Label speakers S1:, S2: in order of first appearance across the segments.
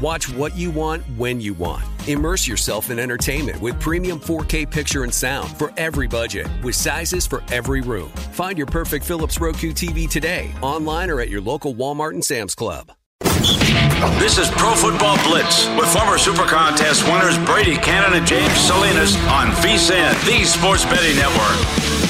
S1: Watch what you want when you want. Immerse yourself in entertainment with premium 4K picture and sound for every budget, with sizes for every room. Find your perfect Philips Roku TV today, online or at your local Walmart and Sam's Club.
S2: This is Pro Football Blitz with former Super Contest winners Brady Cannon and James Salinas on VSIN, the Sports Betting Network.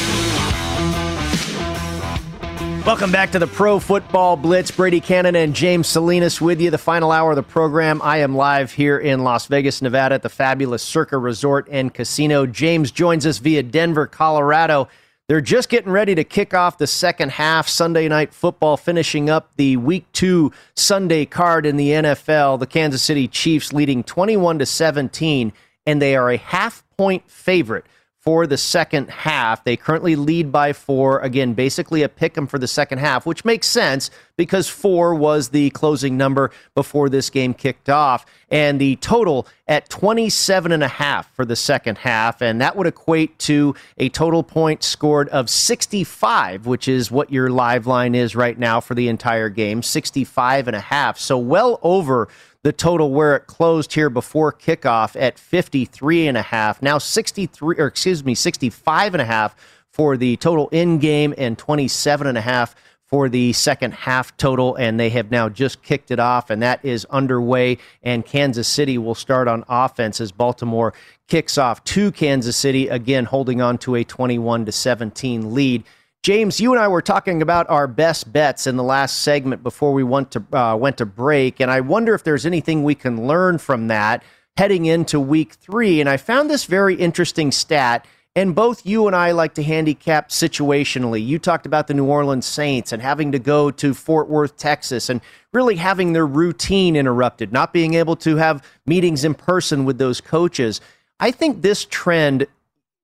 S3: Welcome back to the Pro Football Blitz. Brady Cannon and James Salinas with you. The final hour of the program. I am live here in Las Vegas, Nevada at the fabulous Circa Resort and Casino. James joins us via Denver, Colorado. They're just getting ready to kick off the second half. Sunday night football finishing up the week two Sunday card in the NFL. The Kansas City Chiefs leading 21 to 17, and they are a half point favorite for the second half. They currently lead by four. Again, basically a pick 'em for the second half, which makes sense because four was the closing number before this game kicked off. And the total at 27 and a half for the second half. And that would equate to a total point scored of 65, which is what your live line is right now for the entire game, 65 and a half. So well over the total where it closed here before kickoff at 53 and a half. Now 63 or excuse me, 65 and a half for the total in game and 27 and a half for the second half total and they have now just kicked it off and that is underway and Kansas City will start on offense as Baltimore kicks off to Kansas City again holding on to a 21 to 17 lead. James, you and I were talking about our best bets in the last segment before we went to uh, went to break, and I wonder if there's anything we can learn from that heading into Week Three. And I found this very interesting stat. And both you and I like to handicap situationally. You talked about the New Orleans Saints and having to go to Fort Worth, Texas, and really having their routine interrupted, not being able to have meetings in person with those coaches. I think this trend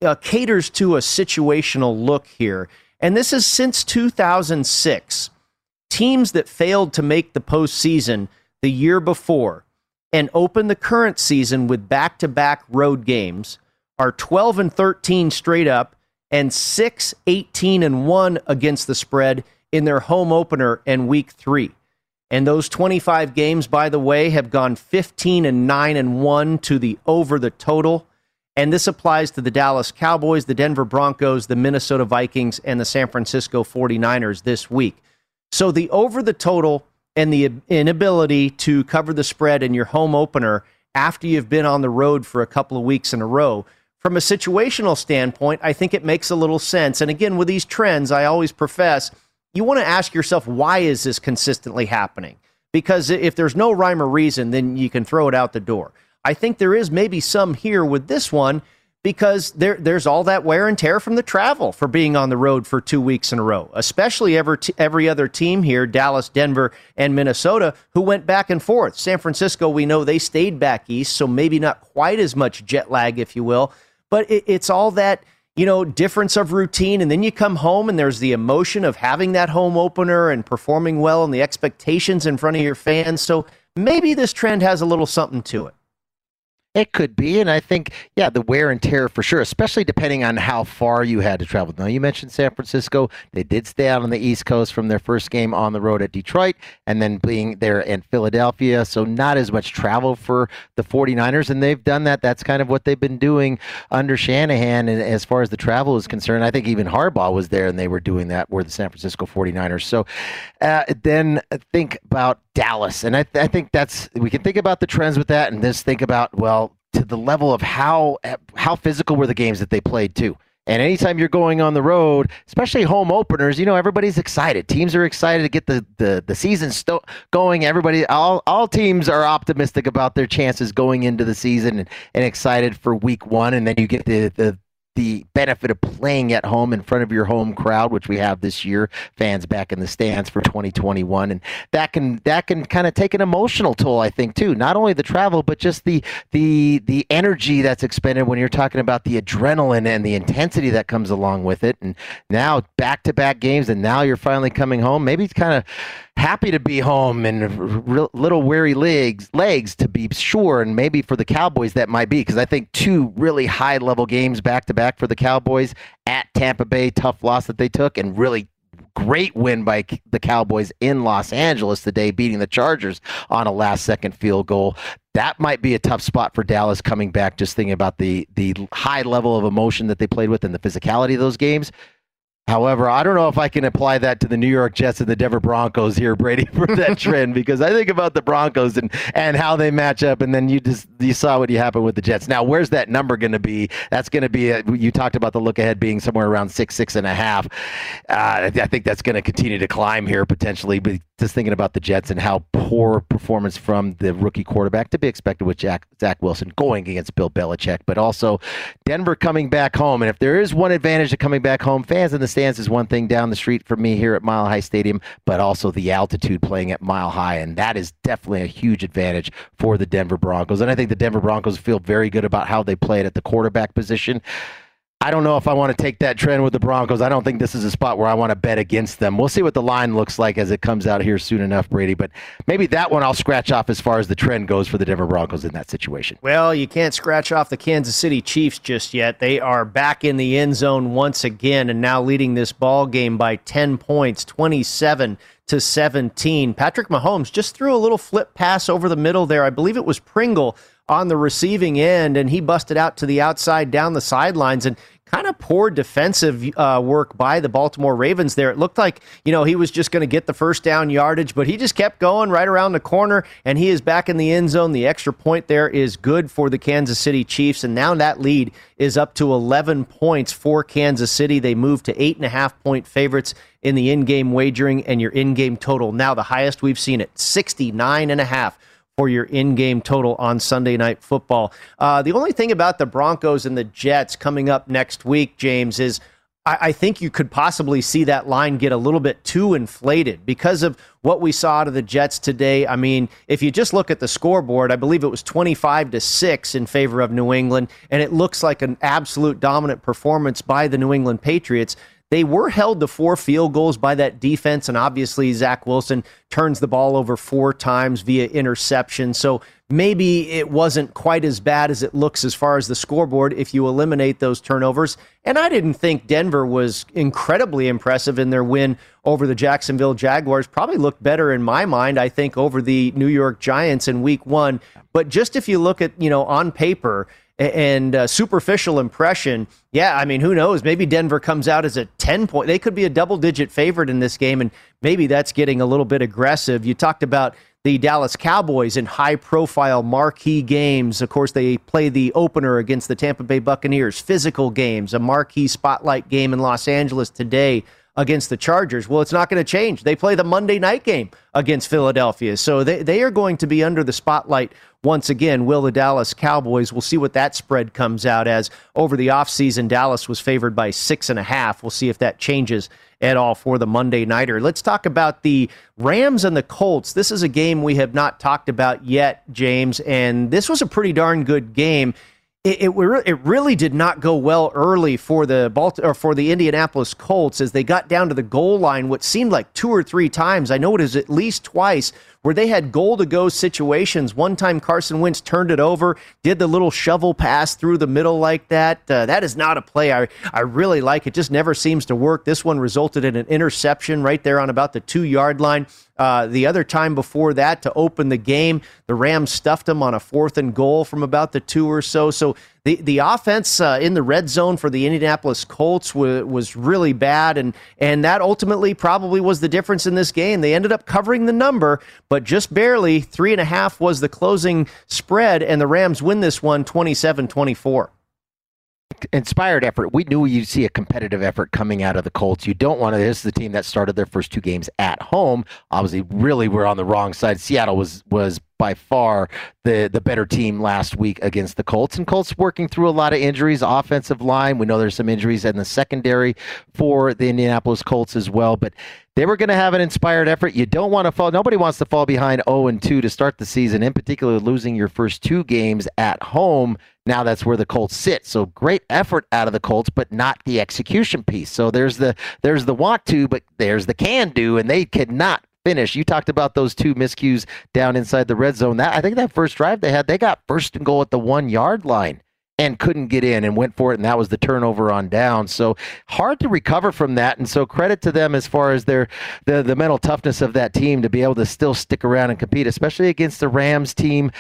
S3: uh, caters to a situational look here. And this is since 2006. Teams that failed to make the postseason the year before and open the current season with back to back road games are 12 and 13 straight up and 6 18 and 1 against the spread in their home opener and week 3. And those 25 games by the way have gone 15 and 9 and 1 to the over the total and this applies to the Dallas Cowboys, the Denver Broncos, the Minnesota Vikings, and the San Francisco 49ers this week. So the over the total and the inability to cover the spread in your home opener after you've been on the road for a couple of weeks in a row, from a situational standpoint, I think it makes a little sense. And again, with these trends, I always profess you want to ask yourself, why is this consistently happening? Because if there's no rhyme or reason, then you can throw it out the door. I think there is maybe some here with this one because there, there's all that wear and tear from the travel for being on the road for two weeks in a row, especially every, t- every other team here Dallas, Denver, and Minnesota who went back and forth. San Francisco, we know they stayed back east, so maybe not quite as much jet lag, if you will, but it, it's all that. You know, difference of routine. And then you come home and there's the emotion of having that home opener and performing well and the expectations in front of your fans. So maybe this trend has a little something to it.
S4: It could be, and I think, yeah, the wear and tear for sure, especially depending on how far you had to travel. Now, you mentioned San Francisco. They did stay out on the East Coast from their first game on the road at Detroit and then being there in Philadelphia. So, not as much travel for the 49ers, and they've done that. That's kind of what they've been doing under Shanahan. And as far as the travel is concerned, I think even Harbaugh was there and they were doing that, were the San Francisco 49ers. So, uh, then think about Dallas. And I, th- I think that's, we can think about the trends with that and just think about, well, to the level of how how physical were the games that they played too. And anytime you're going on the road, especially home openers, you know everybody's excited. Teams are excited to get the the, the season sto- going. Everybody, all all teams are optimistic about their chances going into the season and, and excited for week one. And then you get the the the benefit of playing at home in front of your home crowd, which we have this year, fans back in the stands for 2021, and that can that can kind of take an emotional toll, I think, too. Not only the travel, but just the the the energy that's expended when you're talking about the adrenaline and the intensity that comes along with it. And now back to back games, and now you're finally coming home. Maybe it's kind of happy to be home and little weary legs legs to be sure and maybe for the cowboys that might be because i think two really high level games back to back for the cowboys at tampa bay tough loss that they took and really great win by the cowboys in los angeles today beating the chargers on a last second field goal. That might be a tough spot for dallas coming back just thinking about the the high level of emotion that they played with and the physicality of those games However, I don't know if I can apply that to the New York Jets and the Denver Broncos here, Brady, for that trend because I think about the Broncos and, and how they match up, and then you just you saw what you happened with the Jets. Now, where's that number going to be? That's going to be a, you talked about the look ahead being somewhere around six, six and a half. Uh, I think that's going to continue to climb here potentially. But just thinking about the Jets and how poor performance from the rookie quarterback to be expected with Jack, Zach Wilson going against Bill Belichick, but also Denver coming back home. And if there is one advantage to coming back home, fans in the stands is one thing down the street from me here at Mile High Stadium, but also the altitude playing at Mile High. And that is definitely a huge advantage for the Denver Broncos. And I think the Denver Broncos feel very good about how they played at the quarterback position. I don't know if I want to take that trend with the Broncos. I don't think this is a spot where I want to bet against them. We'll see what the line looks like as it comes out here soon enough, Brady. But maybe that one I'll scratch off as far as the trend goes for the Denver Broncos in that situation.
S3: Well, you can't scratch off the Kansas City Chiefs just yet. They are back in the end zone once again and now leading this ball game by 10 points, 27 to 17. Patrick Mahomes just threw a little flip pass over the middle there. I believe it was Pringle on the receiving end, and he busted out to the outside down the sidelines. And kind of poor defensive uh, work by the Baltimore Ravens there. It looked like, you know, he was just going to get the first down yardage, but he just kept going right around the corner, and he is back in the end zone. The extra point there is good for the Kansas City Chiefs, and now that lead is up to 11 points for Kansas City. They move to eight and a half point favorites in the in game wagering, and your in game total now the highest we've seen it 69 and a half for your in game total on Sunday Night Football. Uh, the only thing about the Broncos and the Jets coming up next week, James, is I, I, think you could possibly see that line get a little bit too inflated because of what we saw out of the Jets today. I mean, if you just look at the scoreboard, I believe it was 25 to 6 in favor of New England, and it looks like an absolute dominant performance by the New England Patriots. They were held to four field goals by that defense, and obviously Zach Wilson turns the ball over four times via interception. So maybe it wasn't quite as bad as it looks as far as the scoreboard if you eliminate those turnovers. And I didn't think Denver was incredibly impressive in their win over the Jacksonville Jaguars. Probably looked better in my mind, I think, over the New York Giants in week one. But just if you look at, you know, on paper, and uh, superficial impression, yeah, I mean, who knows? Maybe Denver comes out as a 10 point. They could be a double digit favorite in this game, and maybe that's getting a little bit aggressive. You talked about the Dallas Cowboys in high profile marquee games. Of course, they play the opener against the Tampa Bay Buccaneers, physical games, a marquee spotlight game in Los Angeles today against the Chargers. Well, it's not going to change. They play the Monday night game against Philadelphia. So they, they are going to be under the spotlight once again. Will the Dallas Cowboys? We'll see what that spread comes out as. Over the offseason, Dallas was favored by six and a half. We'll see if that changes at all for the Monday Nighter. Let's talk about the Rams and the Colts. This is a game we have not talked about yet, James, and this was a pretty darn good game it, it, it really did not go well early for the Baltimore or for the Indianapolis Colts as they got down to the goal line. What seemed like two or three times, I know it is at least twice, where they had goal to go situations. One time Carson Wentz turned it over, did the little shovel pass through the middle like that. Uh, that is not a play I, I really like. It just never seems to work. This one resulted in an interception right there on about the two yard line. Uh, the other time before that to open the game, the Rams stuffed them on a fourth and goal from about the two or so. So the the offense uh, in the red zone for the Indianapolis Colts w- was really bad, and and that ultimately probably was the difference in this game. They ended up covering the number, but just barely. Three and a half was the closing spread, and the Rams win this one 27 24
S4: inspired effort. We knew you'd see a competitive effort coming out of the Colts. You don't want to. This is the team that started their first two games at home. Obviously, really, we're on the wrong side. Seattle was was by far the the better team last week against the Colts. And Colts working through a lot of injuries, offensive line. We know there's some injuries in the secondary for the Indianapolis Colts as well. But they were going to have an inspired effort. You don't want to fall. Nobody wants to fall behind 0 and 2 to start the season, in particular losing your first two games at home. Now that's where the Colts sit. So great effort out of the Colts, but not the execution piece. So there's the there's the want to, but there's the can do, and they cannot finish. You talked about those two miscues down inside the red zone. That I think that first drive they had, they got first and goal at the one yard line and couldn't get in and went for it and that was the turnover on down. So hard to recover from that and so credit to them as far as their the, the mental toughness of that team to be able to still stick around and compete especially against the Rams team.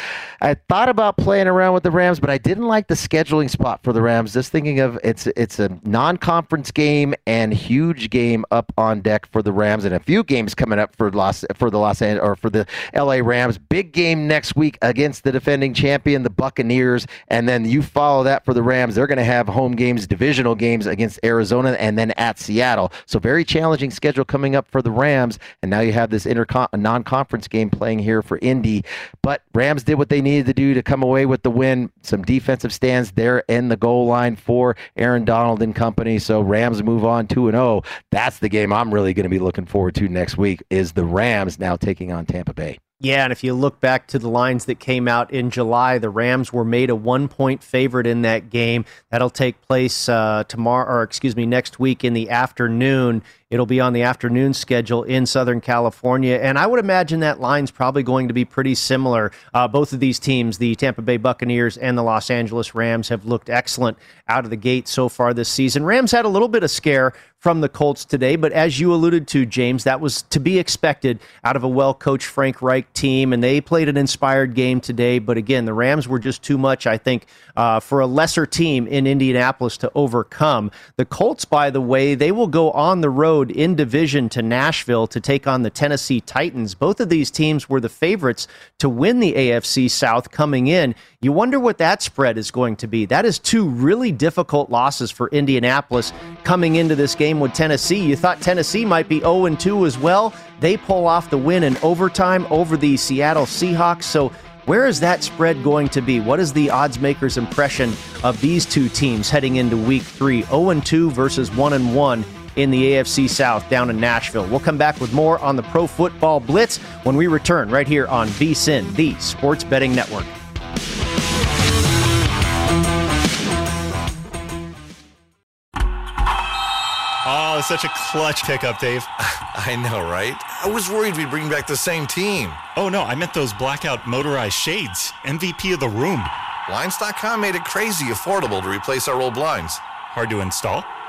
S4: I thought about playing around with the Rams but I didn't like the scheduling spot for the Rams. Just thinking of it's it's a non-conference game and huge game up on deck for the Rams and a few games coming up for Los for the Los Angeles or for the LA Rams. Big game next week against the defending champion the Buccaneers and then you follow that for the Rams. They're going to have home games, divisional games against Arizona and then at Seattle. So very challenging schedule coming up for the Rams. And now you have this inter non-conference game playing here for Indy. But Rams did what they needed to do to come away with the win. Some defensive stands there in the goal line for Aaron Donald and company. So Rams move on 2 and 0. That's the game I'm really going to be looking forward to next week is the Rams now taking on Tampa Bay.
S3: Yeah, and if you look back to the lines that came out in July, the Rams were made a one point favorite in that game. That'll take place uh, tomorrow, or excuse me, next week in the afternoon. It'll be on the afternoon schedule in Southern California. And I would imagine that line's probably going to be pretty similar. Uh, both of these teams, the Tampa Bay Buccaneers and the Los Angeles Rams, have looked excellent out of the gate so far this season. Rams had a little bit of scare from the Colts today, but as you alluded to, James, that was to be expected out of a well coached Frank Reich team. And they played an inspired game today. But again, the Rams were just too much, I think, uh, for a lesser team in Indianapolis to overcome. The Colts, by the way, they will go on the road road in division to Nashville to take on the Tennessee Titans. Both of these teams were the favorites to win the AFC South coming in. You wonder what that spread is going to be. That is two really difficult losses for Indianapolis coming into this game with Tennessee. You thought Tennessee might be 0 2 as well. They pull off the win in overtime over the Seattle Seahawks. So where is that spread going to be? What is the odds makers' impression of these two teams heading into week three? 0 2 versus 1 1 in the AFC South down in Nashville. We'll come back with more on the Pro Football Blitz when we return right here on VSIN, the Sports Betting Network.
S5: Oh, such a clutch pickup, Dave.
S6: I know, right? I was worried we'd bring back the same team.
S5: Oh, no, I meant those blackout motorized shades. MVP of the room.
S6: Blinds.com made it crazy affordable to replace our old blinds.
S5: Hard to install?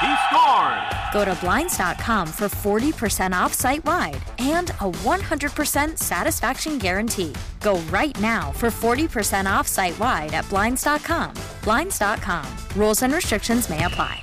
S7: He scored!
S8: Go to Blinds.com for 40% off site wide and a 100% satisfaction guarantee. Go right now for 40% off site wide at Blinds.com. Blinds.com. Rules and restrictions may apply.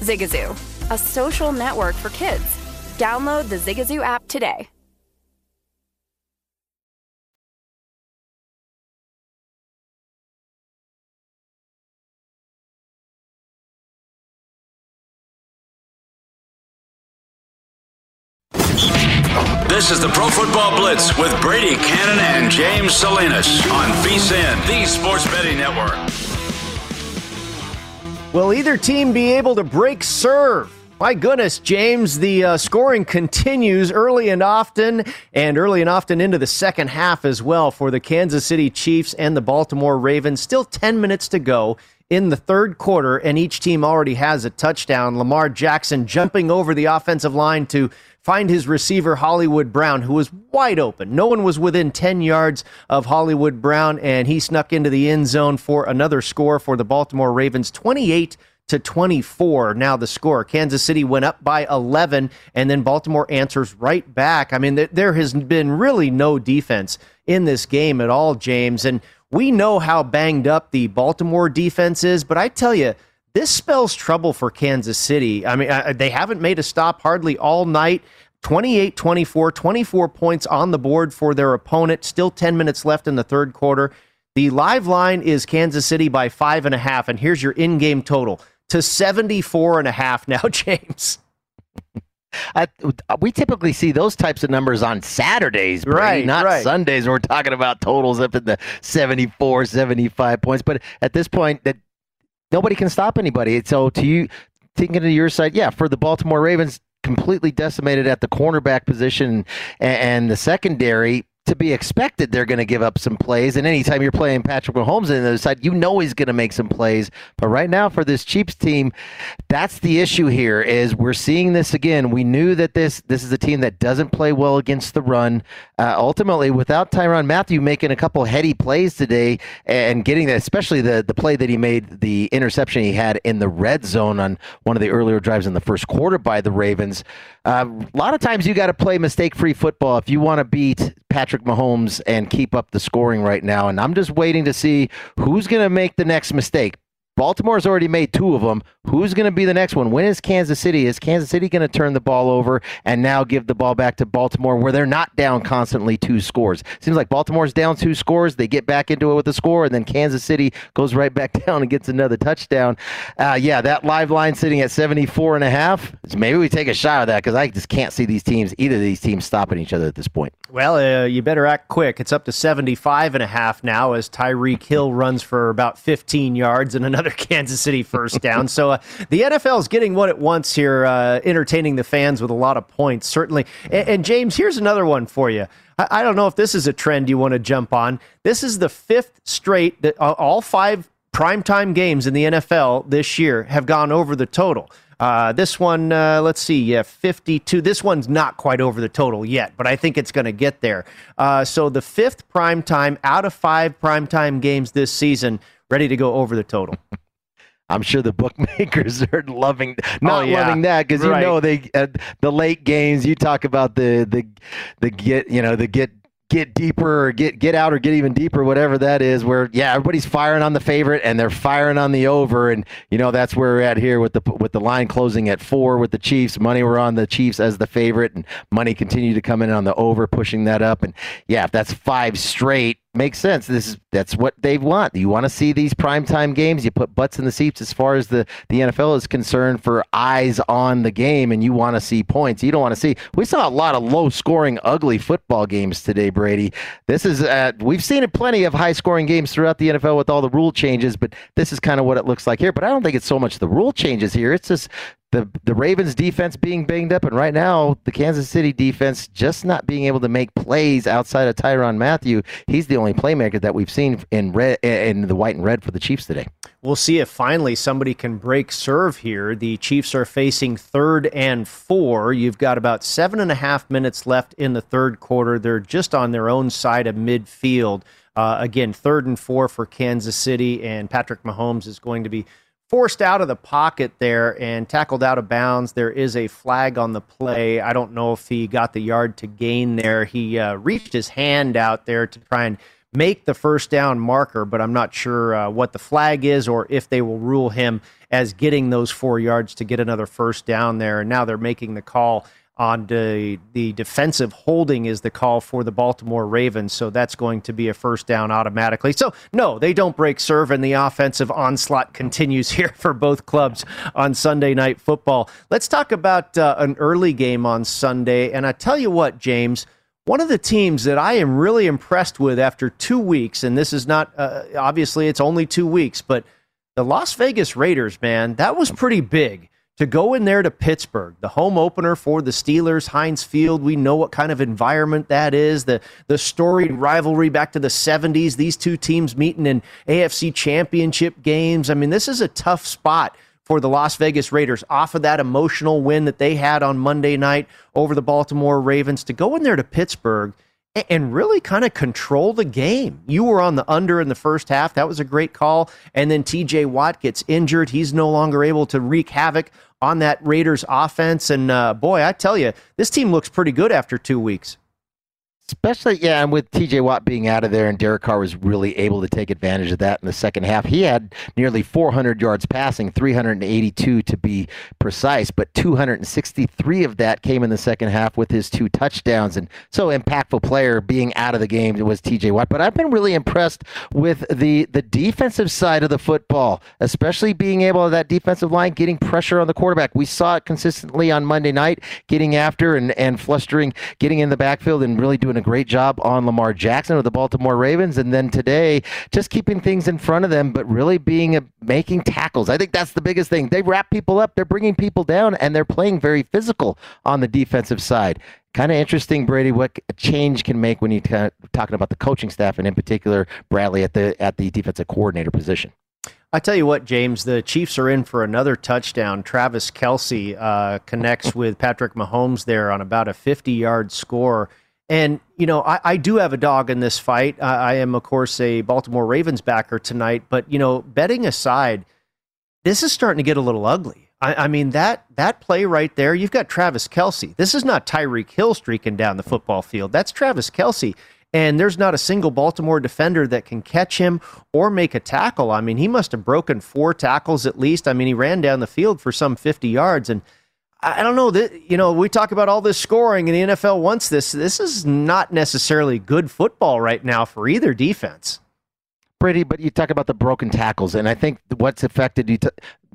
S9: Zigazoo, a social network for kids. Download the Zigazoo app today.
S2: This is the Pro Football Blitz with Brady Cannon and James Salinas on VSIN, the Sports Betting Network.
S3: Will either team be able to break serve? My goodness, James, the uh, scoring continues early and often, and early and often into the second half as well for the Kansas City Chiefs and the Baltimore Ravens. Still 10 minutes to go in the third quarter, and each team already has a touchdown. Lamar Jackson jumping over the offensive line to find his receiver, Hollywood Brown, who was wide open. No one was within 10 yards of Hollywood Brown, and he snuck into the end zone for another score for the Baltimore Ravens 28 to 24. Now the score. Kansas City went up by 11, and then Baltimore answers right back. I mean, there has been really no defense in this game at all, James. And we know how banged up the Baltimore defense is, but I tell you, this spells trouble for Kansas City. I mean, they haven't made a stop hardly all night. 28 24, 24 points on the board for their opponent. Still 10 minutes left in the third quarter. The live line is Kansas City by five and a half. And here's your in game total to 74 and a half now, James.
S4: I, we typically see those types of numbers on Saturdays, Brady,
S3: right?
S4: Not
S3: right.
S4: Sundays. We're talking about totals up in the 74, 75 points. But at this point, that nobody can stop anybody. So to you, thinking to your side, yeah, for the Baltimore Ravens, completely decimated at the cornerback position and, and the secondary to be expected they're going to give up some plays and anytime you're playing Patrick Mahomes on the other side you know he's going to make some plays. But right now for this Chiefs team that's the issue here is we're seeing this again. We knew that this this is a team that doesn't play well against the run. Uh, ultimately without Tyrann Mathieu making a couple heady plays today and getting that especially the the play that he made the interception he had in the red zone on one of the earlier drives in the first quarter by the Ravens. Uh, a lot of times you got to play mistake free football if you want to beat Patrick Mahomes and keep up the scoring right now. And I'm just waiting to see who's going to make the next mistake. Baltimore's already made two of them. Who's going to be the next one? When is Kansas City? Is Kansas City going to turn the ball over and now give the ball back to Baltimore where they're not down constantly two scores? Seems like Baltimore's down two scores. They get back into it with a score, and then Kansas City goes right back down and gets another touchdown. Uh, yeah, that live line sitting at 74 and a half. Maybe we take a shot of that because I just can't see these teams, either of these teams, stopping each other at this point.
S3: Well, uh, you better act quick. It's up to 75 and a half now as Tyreek Hill runs for about 15 yards and another Kansas City first down. so uh, the NFL is getting what it wants here, uh, entertaining the fans with a lot of points, certainly. And, and James, here's another one for you. I, I, don't know if this is a trend you want to jump on. This is the fifth straight that uh, all five primetime games in the NFL this year have gone over the total. Uh, this one, uh, let's see, yeah, 52. This one's not quite over the total yet, but I think it's going to get there. Uh, so the fifth primetime out of five primetime games this season, ready to go over the total.
S4: I'm sure the bookmakers are loving, not oh, yeah. loving that because right. you know they uh, the late games. You talk about the the the get you know the get get deeper or get get out or get even deeper, whatever that is. Where yeah, everybody's firing on the favorite and they're firing on the over, and you know that's where we're at here with the with the line closing at four with the Chiefs. Money were on the Chiefs as the favorite, and money continued to come in on the over, pushing that up. And yeah, if that's five straight, makes sense. This is that's what they want. You want to see these primetime games. You put butts in the seats as far as the, the NFL is concerned for eyes on the game, and you want to see points. You don't want to see. We saw a lot of low scoring, ugly football games today, Brady. This is uh, we've seen it plenty of high scoring games throughout the NFL with all the rule changes, but this is kind of what it looks like here. But I don't think it's so much the rule changes here. It's just the the Ravens defense being banged up, and right now the Kansas City defense just not being able to make plays outside of Tyrann Mathieu. He's the only playmaker that we've seen in red in the white and red for the Chiefs today.
S3: We'll see if finally somebody can break serve here. The Chiefs are facing third and four. You've got about seven and a half minutes left in the third quarter. They're just on their own side of midfield. Uh, again, third and four for Kansas City, and Patrick Mahomes is going to be forced out of the pocket there and tackled out of bounds. There is a flag on the play. I don't know if he got the yard to gain there. He uh, reached his hand out there to try and make the first down marker, but I'm not sure uh, what the flag is or if they will rule him as getting those four yards to get another first down there. And now they're making the call on the the defensive holding is the call for the Baltimore Ravens, so that's going to be a first down automatically. So no, they don't break serve, and the offensive onslaught continues here for both clubs on Sunday Night Football. Let's talk about uh, an early game on Sunday, and I tell you what, James. One of the teams that I am really impressed with after two weeks, and this is not uh, obviously it's only two weeks, but the Las Vegas Raiders, man, that was pretty big to go in there to Pittsburgh, the home opener for the Steelers, Heinz Field. We know what kind of environment that is. The the storied rivalry back to the 70s. These two teams meeting in AFC championship games. I mean, this is a tough spot for the Las Vegas Raiders off of that emotional win that they had on Monday night over the Baltimore Ravens to go in there to Pittsburgh and really kind of control the game. You were on the under in the first half. That was a great call. And then TJ Watt gets injured. He's no longer able to wreak havoc on that Raiders offense. And uh, boy, I tell you, this team looks pretty good after two weeks.
S4: Especially, yeah, and with TJ Watt being out of there and Derek Carr was really able to take advantage of that in the second half. He had nearly 400 yards passing, 382 to be precise, but 263 of that came in the second half with his two touchdowns. And so impactful player being out of the game was TJ Watt. But I've been really impressed with the, the defensive side of the football, especially being able to that defensive line getting pressure on the quarterback. We saw it consistently on Monday night, getting after and, and flustering, getting in the backfield and really doing doing a great job on Lamar Jackson with the Baltimore Ravens, and then today just keeping things in front of them, but really being a, making tackles. I think that's the biggest thing. They wrap people up, they're bringing people down, and they're playing very physical on the defensive side. Kind of interesting, Brady, what a change can make when you're of talking about the coaching staff, and in particular Bradley at the at the defensive coordinator position.
S3: I tell you what, James, the Chiefs are in for another touchdown. Travis Kelce uh, connects with Patrick Mahomes there on about a 50 yard score. And, you know, I, I, do have a dog in this fight. I, I, am, of course, a Baltimore Ravens backer tonight. But, you know, betting aside, this is starting to get a little ugly. I, I mean, that, that play right there, you've got Travis Kelce. This is not Tyreek Hill streaking down the football field. That's Travis Kelce. and there's not a single Baltimore defender that can catch him or make a tackle. I mean, he must have broken four tackles at least. I mean, he ran down the field for some 50 yards and I don't know that you know we talk about all this scoring and the NFL wants this. This is not necessarily good football right now for either defense.
S4: Brady, but you talk about the broken tackles, and I think what's affected you. T-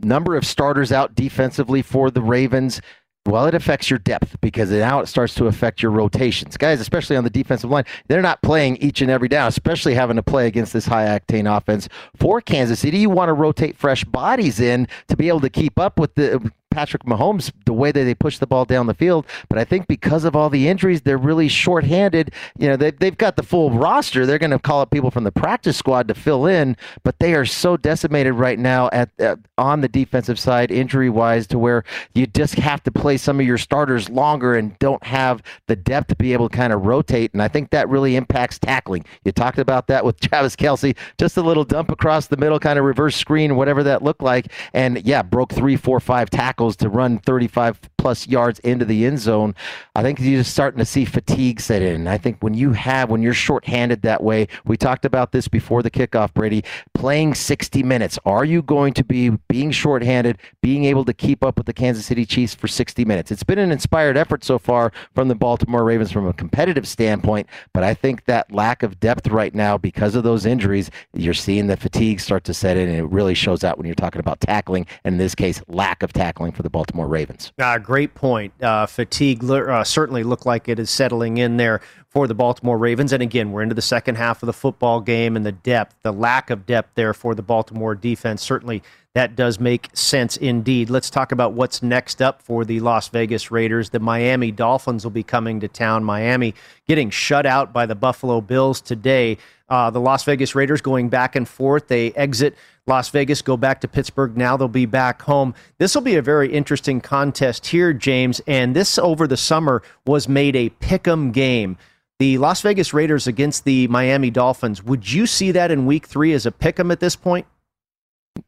S4: number of starters out defensively for the Ravens. Well, it affects your depth because now it starts to affect your rotations. Guys, especially on the defensive line, they're not playing each and every down, especially having to play against this high octane offense for Kansas City. You want to rotate fresh bodies in to be able to keep up with the Patrick Mahomes the way that they push the ball down the field. But I think because of all the injuries, they're really shorthanded. You know, they, they've got the full roster. They're going to call up people from the practice squad to fill in, but they are so decimated right now at, at on the defensive side, injury wise, to where you just have to play some of your starters longer and don't have the depth to be able to kind of rotate. And I think that really impacts tackling. You talked about that with Travis Kelce, just a little dump across the middle, kind of reverse screen, whatever that looked like. And yeah, broke three, four, five tackles to run 35 plus yards into the end zone. I think you're just starting to see fatigue set in. I think when you have, when you're shorthanded that way, we talked about this before the kickoff, Brady, playing 60 minutes. Are you going to be being shorthanded, being able to keep up with the Kansas City Chiefs for 60 minutes? It's been an inspired effort so far from the Baltimore Ravens from a competitive standpoint, but I think that lack of depth right now because of those injuries, you're seeing the fatigue start to set in, and it really shows out when you're talking about tackling, and in this case, lack of tackling for the Baltimore Ravens.
S3: Uh, great point. Uh, fatigue uh, certainly looked like it is settling in there for the Baltimore Ravens. And again, we're into the second half of the football game, and the depth, the lack of depth there for the Baltimore defense, certainly that does make sense indeed. Let's talk about what's next up for the Las Vegas Raiders. The Miami Dolphins will be coming to town. Miami getting shut out by the Buffalo Bills today. Uh, the Las Vegas Raiders going back and forth. They exit Las Vegas, go back to Pittsburgh. Now they'll be back home. This will be a very interesting contest here, James. And this over the summer was made a pick 'em game. The Las Vegas Raiders against the Miami Dolphins. Would you see that in week three as a pick 'em at this point?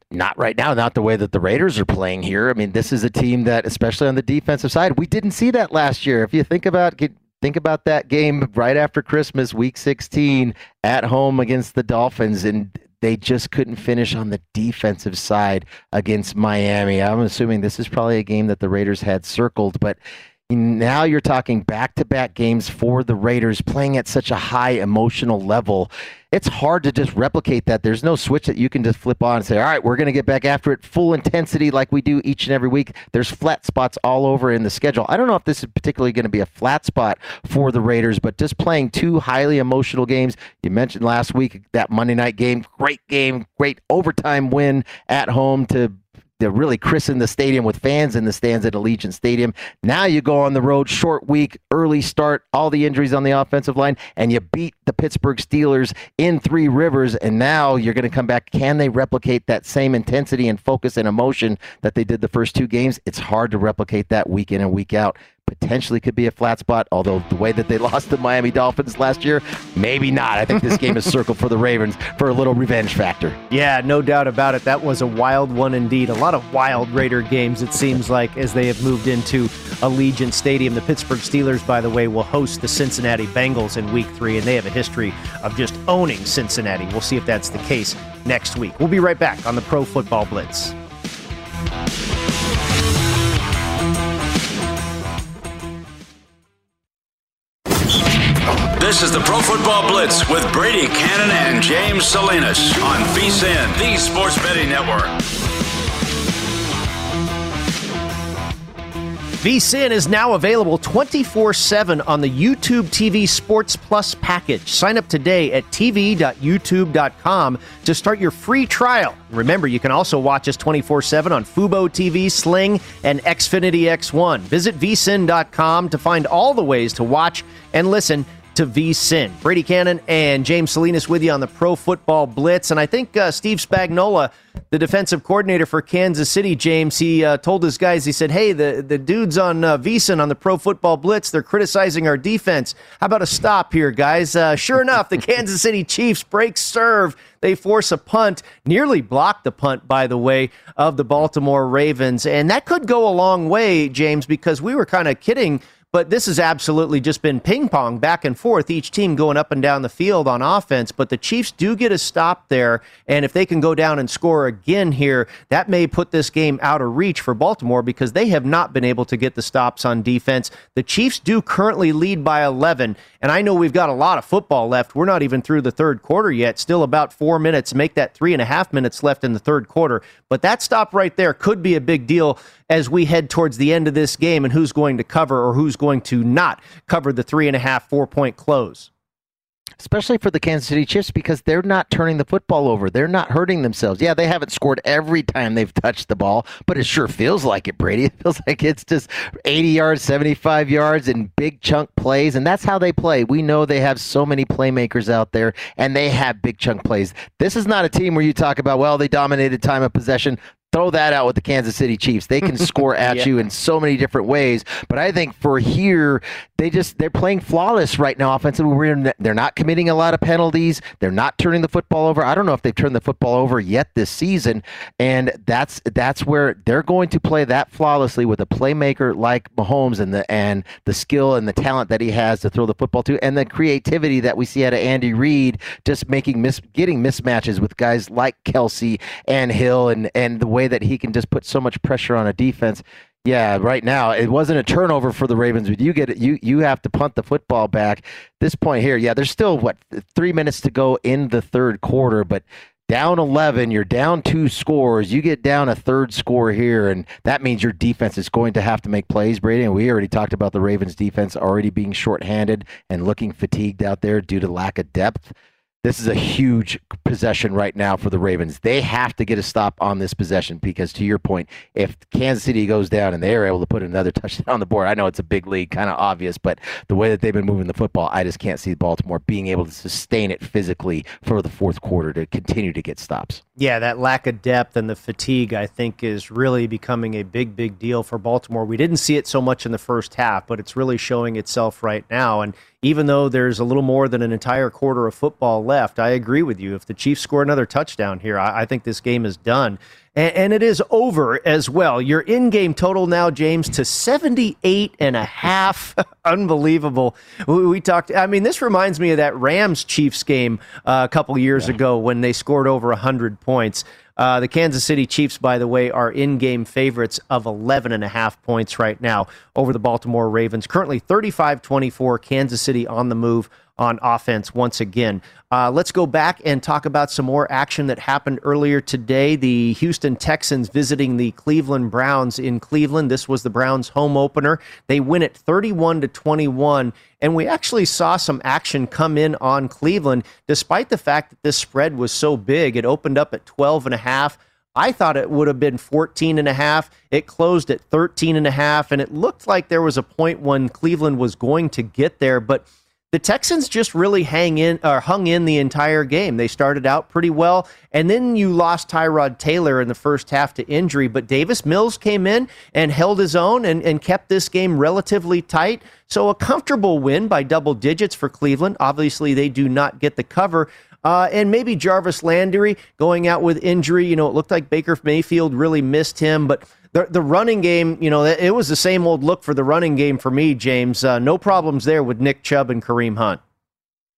S4: Not right now, not the way that the Raiders are playing here. I mean, this is a team that, especially on the defensive side, we didn't see that last year. If you think about think about that game right after Christmas, week 16 at home against the Dolphins, and they just couldn't finish on the defensive side against Miami. I'm assuming this is probably a game that the Raiders had circled, but now you're talking back to back games for the Raiders playing at such a high emotional level. It's hard to just replicate that. There's no switch that you can just flip on and say, all right, we're going to get back after it full intensity like we do each and every week. There's flat spots all over in the schedule. I don't know if this is particularly going to be a flat spot for the Raiders, but just playing two highly emotional games. You mentioned last week that Monday night game, great game, great overtime win at home to to really christen the stadium with fans in the stands at Allegiant Stadium. Now you go on the road, short week, early start, all the injuries on the offensive line, and you beat the Pittsburgh Steelers in Three Rivers, and now you're going to come back. Can they replicate that same intensity and focus and emotion that they did the first two games? It's hard to replicate that week in and week out potentially could be a flat spot. Although the way that they lost the Miami Dolphins last year, maybe not. I think this game is circled for the Ravens for a little revenge factor.
S3: Yeah, no doubt about it. That was a wild one indeed. A lot of wild Raider games, it seems like, as they have moved into Allegiant Stadium. The Pittsburgh Steelers, by the way, will host the Cincinnati Bengals in week three, and they have a history of just owning Cincinnati. We'll see if that's the case next week. We'll be right back on the Pro Football Blitz.
S2: This is the Pro Football Blitz with Brady Cannon and James Salinas on VSIN, the Sports Betting Network.
S3: VSIN is now available 24 7 on the YouTube TV Sports Plus package. Sign up today at tv.youtube.com to start your free trial. Remember, you can also watch us 24 7 on Fubo TV, Sling, and Xfinity X1. Visit vsin.com to find all the ways to watch and listen to VSIN. Brady Cannon and James Salinas with you on the Pro Football Blitz. And I think uh, Steve Spagnuolo, the defensive coordinator for Kansas City, James, he uh, told his guys, he said, hey, the, the dudes on uh, VSIN on the Pro Football Blitz, they're criticizing our defense. How about a stop here, guys? Uh, sure enough, the Kansas City Chiefs break serve. They force a punt, nearly block the punt, by the way, of the Baltimore Ravens. And that could go a long way, James, because we were kind of kidding but this has absolutely just been ping pong back and forth, each team going up and down the field on offense. But the Chiefs do get a stop there. And if they can go down and score again here, that may put this game out of reach for Baltimore because they have not been able to get the stops on defense. The Chiefs do currently lead by 11. And I know we've got a lot of football left. We're not even through the third quarter yet. Still about four minutes. Make that three and a half minutes left in the third quarter. But that stop right there could be a big deal as we head towards the end of this game and who's going to cover or who's going to not cover the three and a half, four point close
S4: especially for the Kansas City Chiefs because they're not turning the football over. They're not hurting themselves. Yeah, they haven't scored every time they've touched the ball, but it sure feels like it, Brady. It feels like it's just 80 yards, 75 yards, and big chunk plays, and that's how they play. We know they have so many playmakers out there, and they have big chunk plays. This is not a team where you talk about, well, they dominated time of possession throw that out with the Kansas City Chiefs. They can score at yeah. you in so many different ways. But I think for here, they just they're playing flawless right now offensively. They're not committing a lot of penalties. They're not turning the football over. I don't know if they've turned the football over yet this season, and that's that's where they're going to play that flawlessly with a playmaker like Mahomes and the and the skill and the talent that he has to throw the football to, and the creativity that we see out of Andy Reid, just making mis getting mismatches with guys like Kelce and Hill, and and the way way that he can just put so much pressure on a defense. Yeah, right now it wasn't a turnover for the Ravens, but you get it. You you have to punt the football back. This point here, yeah, there's still what three minutes to go in the third quarter, but down 11, you're down two scores. You get down a third score here, and that means your defense is going to have to make plays, Brady. And we already talked about the Ravens' defense already being shorthanded and looking fatigued out there due to lack of depth. This is a huge possession right now for the Ravens. They have to get a stop on this possession because, to your point, if Kansas City goes down and they're able to put another touchdown on the board, I know it's a big league, kind of obvious, but the way that they've been moving the football, I just can't see Baltimore being able to sustain it physically for the fourth quarter to continue to get stops.
S3: Yeah, that lack of depth and the fatigue, I think, is really becoming a big, big deal for Baltimore. We didn't see it so much in the first half, but it's really showing itself right now. And even though there's a little more than an entire quarter of football left, I agree with you. If the Chiefs score another touchdown here, I, I think this game is done. And, and, it is over as well. Your in game total now, James, to 78 and a half. Unbelievable. We, we, talked, I mean, this reminds me of that Rams Chiefs game uh, a couple years yeah. ago when they scored over 100 points. Uh, the Kansas City Chiefs, by the way, are in game favorites of 11 and a half points right now over the Baltimore Ravens. Currently 35 24, Kansas City on the move on offense once again. Uh, let's go back and talk about some more action that happened earlier today. The Houston Texans visiting the Cleveland Browns in Cleveland. This was the Browns' home opener. They win it 31 to 21, and we actually saw some action come in on Cleveland, despite the fact that this spread was so big. It opened up at 12 and a half. I thought it would have been 14 and a half. It closed at 13 and a half, and it looked like there was a point when Cleveland was going to get there, but the Texans just really hang in or hung in the entire game. They started out pretty well, and then you lost Tyrod Taylor in the first half to injury, but Davis Mills came in and held his own and, and kept this game relatively tight. So a comfortable win by double digits for Cleveland. Obviously, they do not get the cover. Uh, and maybe Jarvis Landry going out with injury. You know, it looked like Baker Mayfield really missed him, but the the running game, you know, it was the same old look for the running game for me, James. Uh, no problems there with Nick Chubb and Kareem Hunt.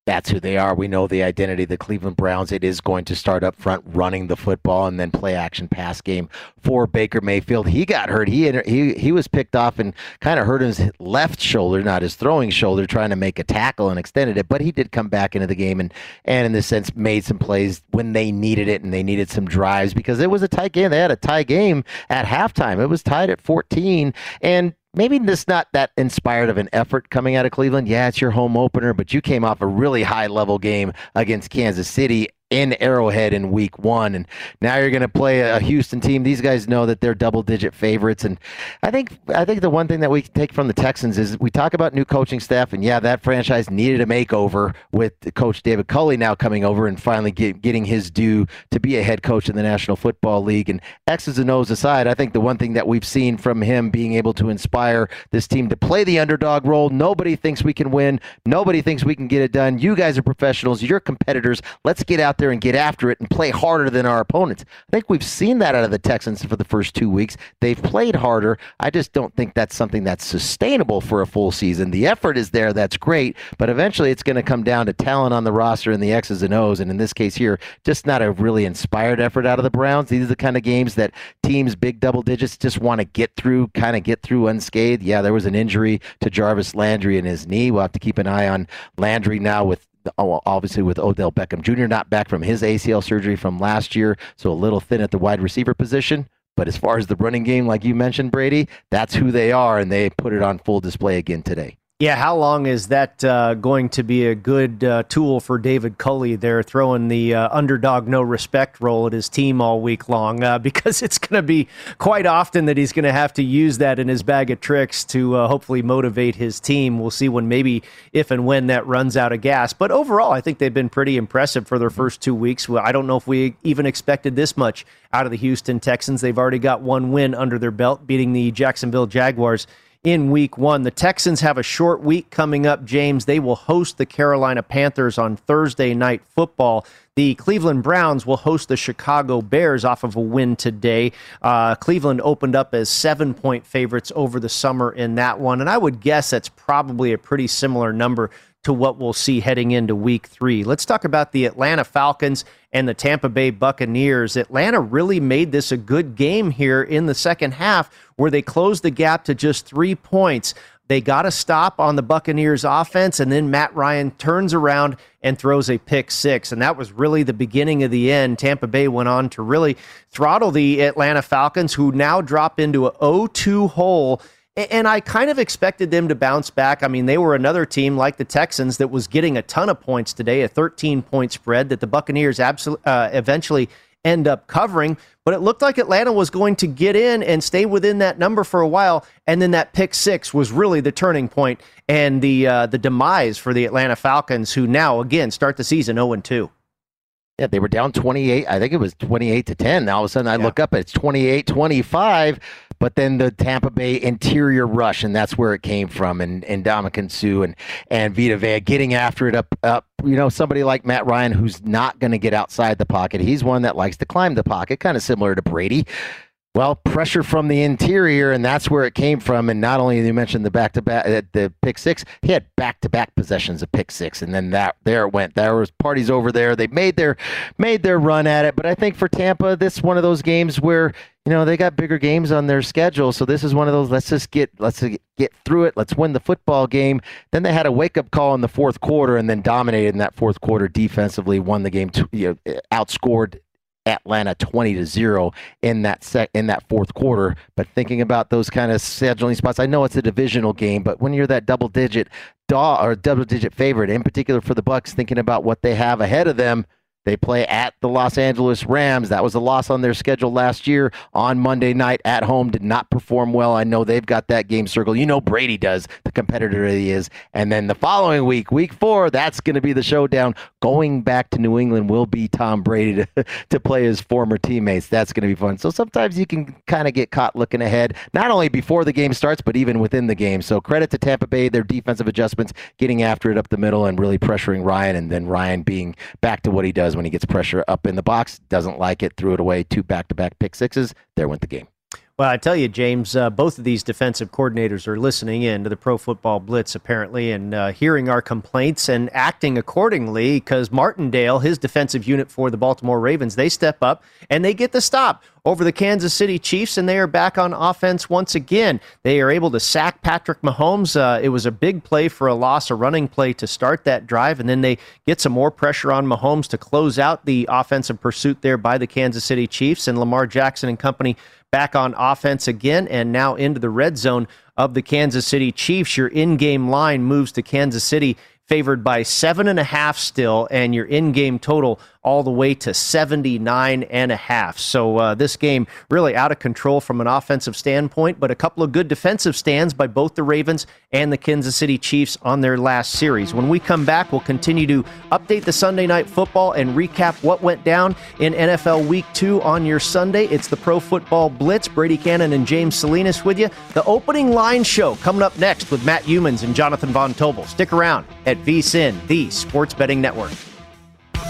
S4: That's who they are. We know the identity, the Cleveland Browns. It is going to start up front running the football and then play action pass game for Baker Mayfield. He got hurt. He he he was picked off and kind of hurt his left shoulder, not his throwing shoulder, trying to make a tackle and extended it. But he did come back into the game and and in this sense made some plays when they needed it and they needed some drives because it was a tight game. They had a tie game at halftime. It was tied at 14 and maybe just not that inspired of an effort coming out of Cleveland. Yeah, it's your home opener, but you came off a really high level game against Kansas City in Arrowhead in week one. And now you're going to play a Houston team. These guys know that they're double digit favorites. And I think, I think the one thing that we take from the Texans is we talk about new coaching staff. And yeah, that franchise needed a makeover with coach David Culley now coming over and finally get, getting his due to be a head coach in the National Football League. And X's and O's aside, I think the one thing that we've seen from him being able to inspire this team to play the underdog role, nobody thinks we can win. Nobody thinks we can get it done. You guys are professionals. You're competitors. Let's get out there there and get after it and play harder than our opponents. I think we've seen that out of the Texans for the first two weeks. They've played harder. I just don't think that's something that's sustainable for a full season. The effort is there, that's great, but eventually it's going to come down to talent on the roster and the X's and O's. And in this case here, just not a really inspired effort out of the Browns. These are the kind of games that teams, big double digits, just want to get through, kind of get through unscathed. Yeah, there was an injury to Jarvis Landry in his knee. We'll have to keep an eye on Landry now with Oh, obviously with Odell Beckham Jr. not back from his ACL surgery from last year, so a little thin at the wide receiver position. But as far as the running game, like you mentioned, Brady, that's who they are, and they put it on full display again today.
S3: Yeah, how long is that uh, going to be a good uh, tool for David Culley there, throwing the uh, underdog no respect role at his team all week long? Uh, because it's going to be quite often that he's going to have to use that in his bag of tricks to uh, hopefully motivate his team. We'll see when maybe if and when that runs out of gas. But overall, I think they've been pretty impressive for their first two weeks. I don't know if we even expected this much out of the Houston Texans. They've already got one win under their belt, beating the Jacksonville Jaguars in week one. The Texans have a short week coming up, James. They will host the Carolina Panthers on Thursday night football. The Cleveland Browns will host the Chicago Bears off of a win today. Uh, Cleveland opened up as seven point favorites over the summer in that one. And I would guess that's probably a pretty similar number to what we'll see heading into week three. Let's talk about the Atlanta Falcons and the Tampa Bay Buccaneers. Atlanta really made this a good game here in the second half where they closed the gap to just three points. They got a stop on the Buccaneers offense, and then Matt Ryan turns around and throws a pick six. And that was really the beginning of the end. Tampa Bay went on to really throttle the Atlanta Falcons, who now drop into a 0 2 hole and I kind of expected them to bounce back. I mean, they were another team like the Texans that was getting a ton of points today, a 13 point spread that the Buccaneers absolutely uh, eventually end up covering. But it looked like Atlanta was going to get in and stay within that number for a while, and then that pick six was really the turning point and the uh, the demise for the Atlanta Falcons, who now again start the season 0 2.
S4: Yeah, they were down 28. I think it was 28 to 10. Now all of a sudden I yeah. look up, it's 28 25 but then the Tampa Bay interior rush, and that's where it came from, and and Ndamukong Suh and and Vita Vea getting after it up up. You know, somebody like Matt Ryan who's not going to get outside the pocket. He's one that likes to climb the pocket, kind of similar to Brady. Well, pressure from the interior, and that's where it came from. And not only you mentioned the back to back, uh, the pick six, he had back to back possessions of pick six, and then that there it went. There was parties over there. They made their made their run at it, but I think for Tampa, this is one of those games where you know they got bigger games on their schedule. So this is one of those. Let's just get let's get through it. Let's win the football game. Then they had a wake up call in the fourth quarter, and then dominated in that fourth quarter defensively. Won the game, to, you know, outscored Atlanta 20 to 0 in that sec in that fourth quarter. But thinking about those kind of scheduling spots, I know it's a divisional game, but when you're that double digit dog or double digit favorite, in particular for the Bucks, thinking about what they have ahead of them, they play at the Los Angeles Rams. That was a loss on their schedule last year on Monday night at home. Did not perform well. I know they've got that game circle. You know Brady does, the competitor he is. And then the following week, week four, that's going to be the showdown. Going back to New England will be Tom Brady to, to play his former teammates. That's going to be fun. So sometimes you can kind of get caught looking ahead, not only before the game starts, but even within the game. So credit to Tampa Bay, their defensive adjustments, getting after it up the middle and really pressuring Ryan, and then Ryan being back to what he does does when he gets pressure up in the box. Doesn't like it, threw it away. Two back to back pick sixes. There went the game.
S3: Well, I tell you, James, uh, both of these defensive coordinators are listening in to the Pro Football Blitz, apparently, and uh, hearing our complaints and acting accordingly because Martindale, his defensive unit for the Baltimore Ravens, they step up and they get the stop over the Kansas City Chiefs, and they are back on offense once again. They are able to sack Patrick Mahomes. Uh, it was a big play for a loss, a running play to start that drive, and then they get some more pressure on Mahomes to close out the offensive pursuit there by the Kansas City Chiefs, and Lamar Jackson and company back on offense again and now into the red zone of the Kansas City Chiefs. Your in game line moves to Kansas City favored by seven and a half still, and your in game total all the way to 79 and a half. So uh, this game really out of control from an offensive standpoint, but a couple of good defensive stands by both the Ravens and the Kansas City Chiefs on their last series. When we come back, we'll continue to update the Sunday night football and recap what went down in NFL Week 2 on your Sunday. It's the Pro Football Blitz. Brady Cannon and James Salinas with you. The opening line show coming up next with Matt Youmans and Jonathan Von Tobel. Stick around at VSIN, the Sports Betting Network.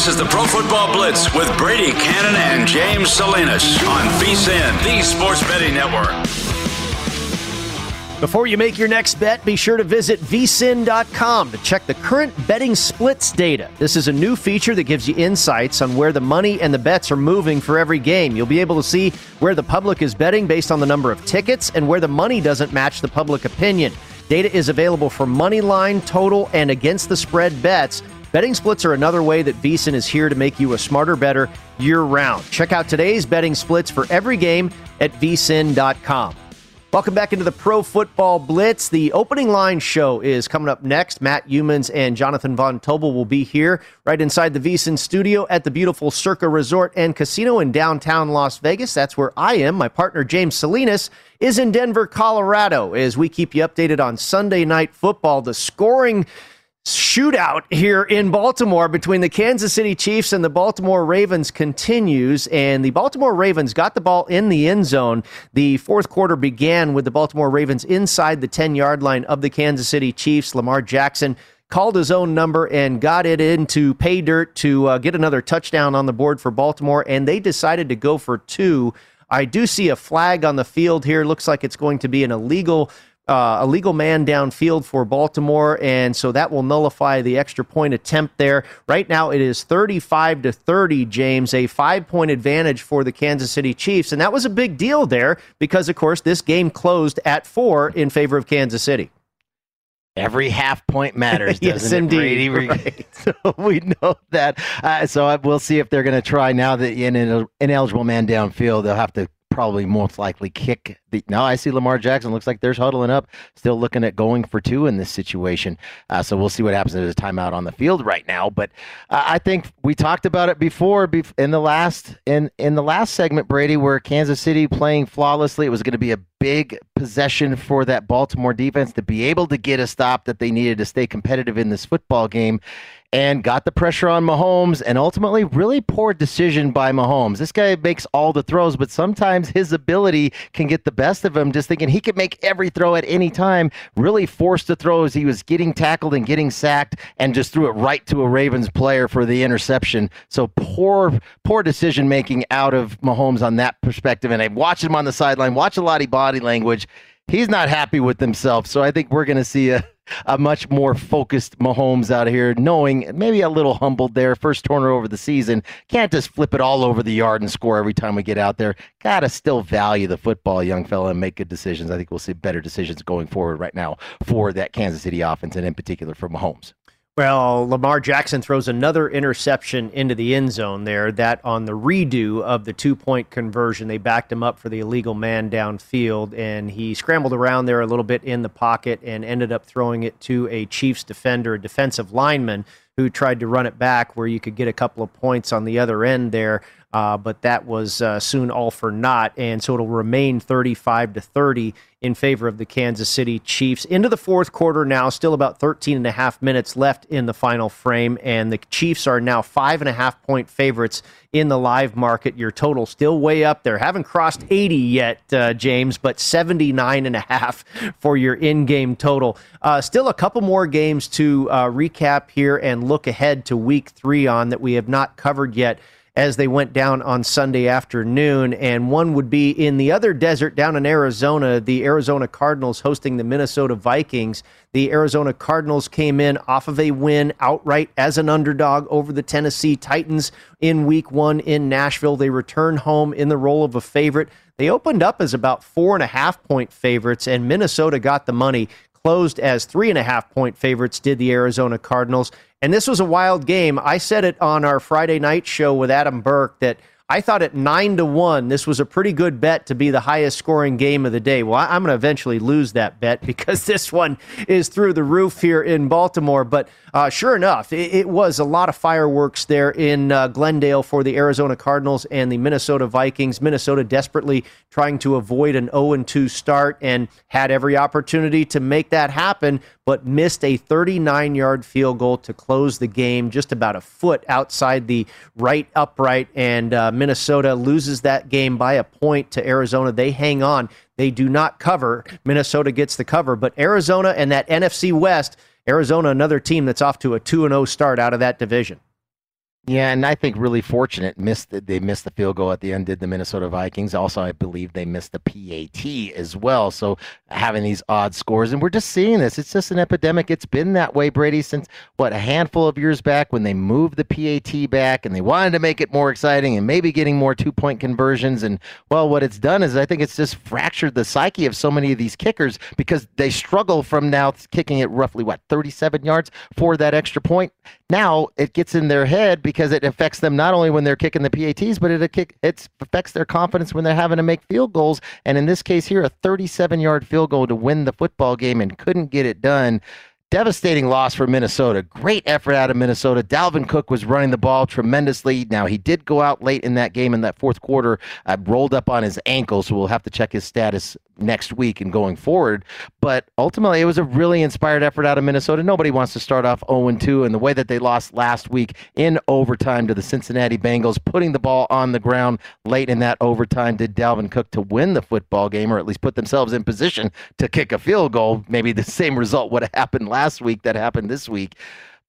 S2: This is the Pro Football Blitz with Brady Cannon and James Salinas on VSIN, the Sports Betting Network.
S3: Before you make your next bet, be sure to visit vsin.com to check the current betting splits data. This is a new feature that gives you insights on where the money and the bets are moving for every game. You'll be able to see where the public is betting based on the number of tickets and where the money doesn't match the public opinion. Data is available for money line, total, and against the spread bets. Betting splits are another way that VSIN is here to make you a smarter better year round. Check out today's betting splits for every game at vsin.com. Welcome back into the Pro Football Blitz. The opening line show is coming up next. Matt Youmans and Jonathan Von Tobel will be here right inside the VSIN studio at the beautiful Circa Resort and Casino in downtown Las Vegas. That's where I am. My partner, James Salinas, is in Denver, Colorado, as we keep you updated on Sunday night football. The scoring shootout here in Baltimore between the Kansas City Chiefs and the Baltimore Ravens continues, and the Baltimore Ravens got the ball in the end zone. The fourth quarter began with the Baltimore Ravens inside the 10 yard line of the Kansas City Chiefs. Lamar Jackson called his own number and got it into pay dirt to uh, get another touchdown on the board for Baltimore, and they decided to go for two. I do see a flag on the field here. Looks like it's going to be an illegal uh, a legal man downfield for Baltimore, and so that will nullify the extra point attempt there. Right now, it is 35 to 30, James, a five point advantage for the Kansas City Chiefs, and that was a big deal there because, of course, this game closed at four in favor of Kansas City.
S4: Every half point matters, doesn't
S3: yes,
S4: it,
S3: indeed. Right.
S4: so we know that. Uh, so we'll see if they're going to try now that in an ineligible man downfield, they'll have to probably most likely kick the. Now I see Lamar Jackson looks like they're huddling up, still looking at going for two in this situation. Uh, so we'll see what happens. There's a timeout on the field right now, but uh, I think we talked about it before bef- in the last in in the last segment, Brady, where Kansas City playing flawlessly. It was going to be a big possession for that Baltimore defense to be able to get a stop that they needed to stay competitive in this football game and got the pressure on Mahomes and ultimately really poor decision by Mahomes. This guy makes all the throws, but sometimes his ability can get the best of him just thinking he could make every throw at any time, really forced the throws. He was getting tackled and getting sacked and just threw it right to a Ravens player for the interception. So poor poor decision making out of Mahomes on that perspective and I watched him on the sideline, watch a lot of body language. He's not happy with himself. So I think we're going to see a a much more focused Mahomes out of here, knowing maybe a little humbled there. First turnover over the season. Can't just flip it all over the yard and score every time we get out there. Got to still value the football, young fella, and make good decisions. I think we'll see better decisions going forward right now for that Kansas City offense, and in particular for Mahomes.
S3: Well, Lamar Jackson throws another interception into the end zone there. That on the redo of the two point conversion, they backed him up for the illegal man downfield, and he scrambled around there a little bit in the pocket and ended up throwing it to a Chiefs defender, a defensive lineman, who tried to run it back where you could get a couple of points on the other end there. Uh, but that was uh, soon all for naught, and so it'll remain 35 to 30 in favor of the Kansas City Chiefs. Into the fourth quarter now, still about 13 and a half minutes left in the final frame, and the Chiefs are now five and a half point favorites in the live market. Your total still way up there. Haven't crossed 80 yet, uh, James, but 79 and a half for your in-game total. Uh, still a couple more games to uh, recap here and look ahead to week three on that we have not covered yet as they went down on Sunday afternoon. And one would be in the other desert down in Arizona, the Arizona Cardinals hosting the Minnesota Vikings. The Arizona Cardinals came in off of a win outright as an underdog over the Tennessee Titans in week one in Nashville. They return home in the role of a favorite. They opened up as about four and a half point favorites, and Minnesota got the money closed as three and a half point favorites, did the Arizona Cardinals. And this was a wild game. I said it on our Friday night show with Adam Burke that I thought at nine to one, this was a pretty good bet to be the highest scoring game of the day. Well, I'm going to eventually lose that bet because this one is through the roof here in Baltimore. But uh, sure enough, it, it, was a lot of fireworks there in uh, Glendale for the Arizona Cardinals and the Minnesota Vikings. Minnesota desperately trying to avoid an 0 2 start and had every opportunity to make that happen, but missed a 39 yard field goal to close the game just about a foot outside the right upright. And uh, Minnesota loses that game by a point to Arizona. They hang on. They do not cover. Minnesota gets the cover, but Arizona and that NFC West, Arizona, another team that's off to a 2 0 start out of that division.
S4: Yeah, and I think really fortunate missed they missed the field goal at the end. Did the Minnesota Vikings? Also, I believe they missed the PAT as well. So having these odd scores, and we're just seeing this. It's just an epidemic. It's been that way, Brady, since what a handful of years back when they moved the PAT back and they wanted to make it more exciting and maybe getting more two point conversions. And well, what it's done is I think it's just fractured the psyche of so many of these kickers because they struggle from now kicking it roughly what 37 yards for that extra point. Now it gets in their head because it affects them not only when they're kicking the PATs, but it it affects their confidence when they're having to make field goals. And in this case here, a 37 yard field goal to win the football game and couldn't get it done. Devastating loss for Minnesota. Great effort out of Minnesota. Dalvin Cook was running the ball tremendously. Now, he did go out late in that game in that fourth quarter, uh, rolled up on his ankle, so we'll have to check his status next week and going forward. But ultimately, it was a really inspired effort out of Minnesota. Nobody wants to start off 0 2, and the way that they lost last week in overtime to the Cincinnati Bengals, putting the ball on the ground late in that overtime, did Dalvin Cook to win the football game, or at least put themselves in position to kick a field goal. Maybe the same result would have happened last week that happened this week.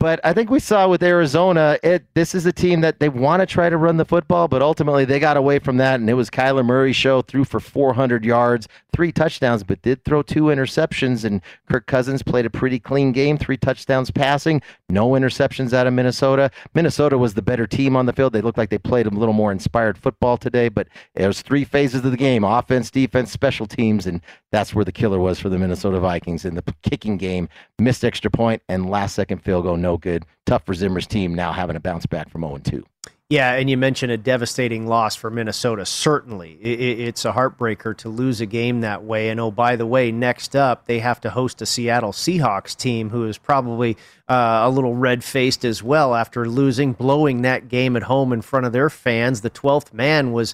S4: But I think we saw with Arizona, it this is a team that they want to try to run the football, but ultimately they got away from that, and it was Kyler Murray's show. Threw for 400 yards, three touchdowns, but did throw two interceptions. And Kirk Cousins played a pretty clean game, three touchdowns passing, No interceptions out of Minnesota. Minnesota was the better team on the field. They looked like they played a little more inspired football today, but it was three phases of the game offense, defense, special teams, and that's where the killer was for the Minnesota Vikings in the kicking game. Missed extra point and last second field goal, no good. Tough for Zimmer's team now having to bounce back from 0 2.
S3: Yeah, and you mentioned a devastating loss for Minnesota. Certainly, it's a heartbreaker to lose a game that way. And oh, by the way, next up, they have to host a Seattle Seahawks team who is probably uh, a little red faced as well after losing, blowing that game at home in front of their fans. The 12th man was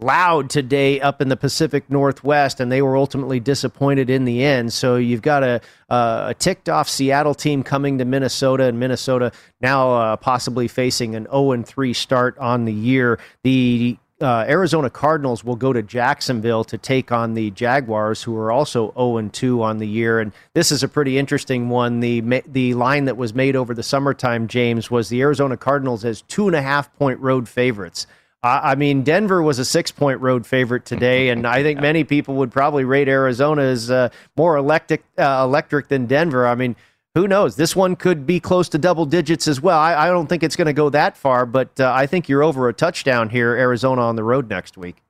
S3: loud today up in the Pacific Northwest, and they were ultimately disappointed in the end. So you've got a, a ticked off Seattle team coming to Minnesota, and Minnesota now uh, possibly facing an 0 3 start on the year. The uh, Arizona Cardinals will go to Jacksonville to take on the Jaguars, who are also 0 2 on the year. And this is a pretty interesting one. The the line that was made over the summertime, James, was the Arizona Cardinals as two and a half point road favorites. I mean, Denver was a six point road favorite today, and I think many people would probably rate Arizona as uh, more electric, uh, electric than Denver. I mean, who knows? This one could be close to double digits as well. I, I don't think it's going to go that far, but uh, I think you're over a touchdown here, Arizona on the road next week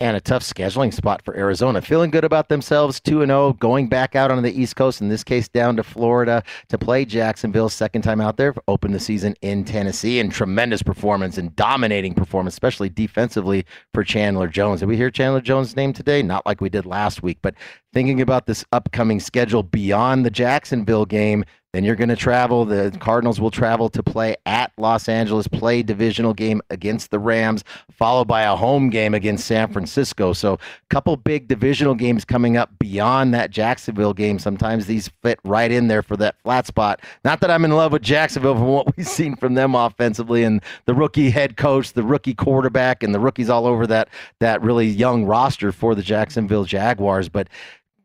S4: and a tough scheduling spot for Arizona. Feeling good about themselves, 2 0, going back out on the East Coast, in this case down to Florida to play Jacksonville. Second time out there, open the season in Tennessee, and tremendous performance and dominating performance, especially defensively for Chandler Jones. Did we hear Chandler Jones' name today? Not like we did last week, but thinking about this upcoming schedule beyond the Jacksonville game, then you're going to travel. The Cardinals will travel to play at Los Angeles, play divisional game against the Rams, followed by a home game against San Francisco. So, a couple big divisional games coming up beyond that Jacksonville game. Sometimes these fit right in there for that flat spot. Not that I'm in love with Jacksonville from what we've seen from them offensively and the rookie head coach, the rookie quarterback, and the rookies all over that that really young roster for the Jacksonville Jaguars, but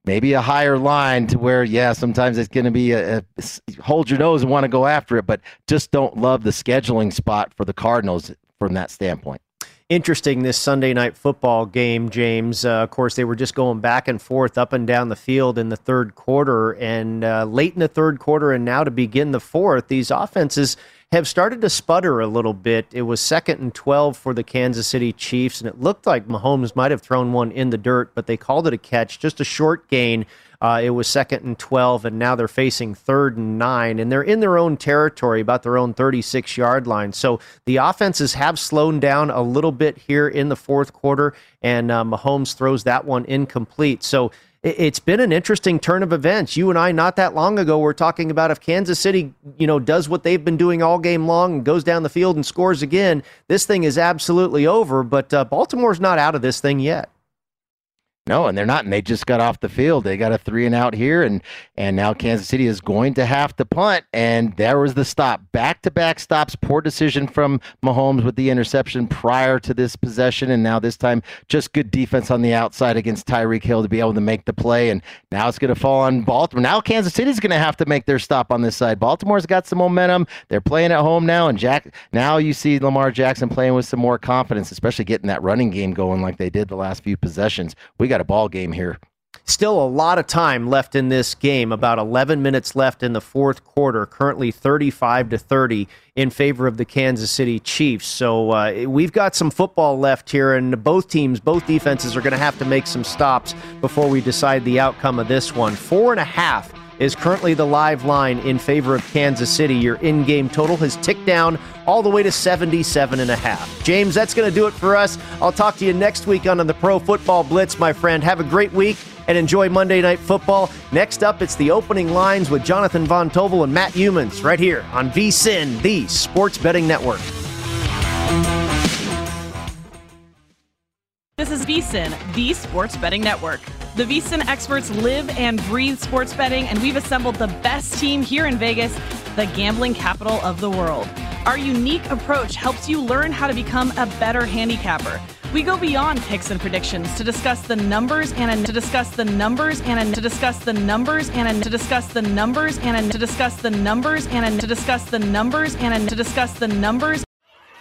S4: maybe a higher line to where, yeah, sometimes it's going to be a, a, hold your nose and want to go after it, but just don't love the scheduling spot for the Cardinals from that standpoint.
S3: Interesting this Sunday night football game, James. Uh, of course, they were just going back and forth up and down the field in the third quarter, and uh, late in the third quarter, and now to begin the fourth, these offenses have started to sputter a little bit. It was second and 12 for the Kansas City Chiefs, and it looked like Mahomes might have thrown one in the dirt, but they called it a catch, just a short gain. Uh, it was second and 12, and now they're facing third and nine, and they're in their own territory, about their own 36 yard line. So the offenses have slowed down a little bit here in the fourth quarter, and uh, Mahomes throws that one incomplete. So it's been an interesting turn of events. You and I, not that long ago, were talking about if Kansas City, you know, does what they've been doing all game long and goes down the field and scores again, this thing is absolutely over. But uh, Baltimore's not out of this thing yet.
S4: No, and they're not, and they just got off the field. They got a three and out here, and and now Kansas City is going to have to punt. And there was the stop, back to back stops. Poor decision from Mahomes with the interception prior to this possession, and now this time just good defense on the outside against Tyreek Hill to be able to make the play. And now it's going to fall on Baltimore. Now Kansas City's going to have to make their stop on this side. Baltimore's got some momentum. They're playing at home now, and Jack. Now you see Lamar Jackson playing with some more confidence, especially getting that running game going like they did the last few possessions. We got got a ball game here.
S3: Still a lot of time left in this game. About 11 minutes left in the fourth quarter. Currently 35 to 30 in favor of the Kansas City Chiefs. So uh, we've got some football left here, and both teams, both defenses, are going to have to make some stops before we decide the outcome of this one. Four and a half is currently the live line in favor of Kansas City. Your in game total has ticked down all the way to 77 and a half. James, that's going to do it for us. I'll talk to you next week on the Pro Football Blitz, my friend. Have a great week and enjoy Monday Night Football. Next up, it's the opening lines with Jonathan Von Tobel and Matt Youmans right here on VSIN, the Sports Betting Network.
S10: This is VSIN, the Sports Betting Network. The VSIN experts live and breathe sports betting, and we've assembled the best team here in Vegas, the gambling capital of the world. Our unique approach helps you learn how to become a better handicapper. We go beyond picks and predictions to discuss the numbers and to discuss the numbers and to discuss the numbers and to discuss the numbers and to discuss the numbers and to discuss the numbers and to discuss the numbers.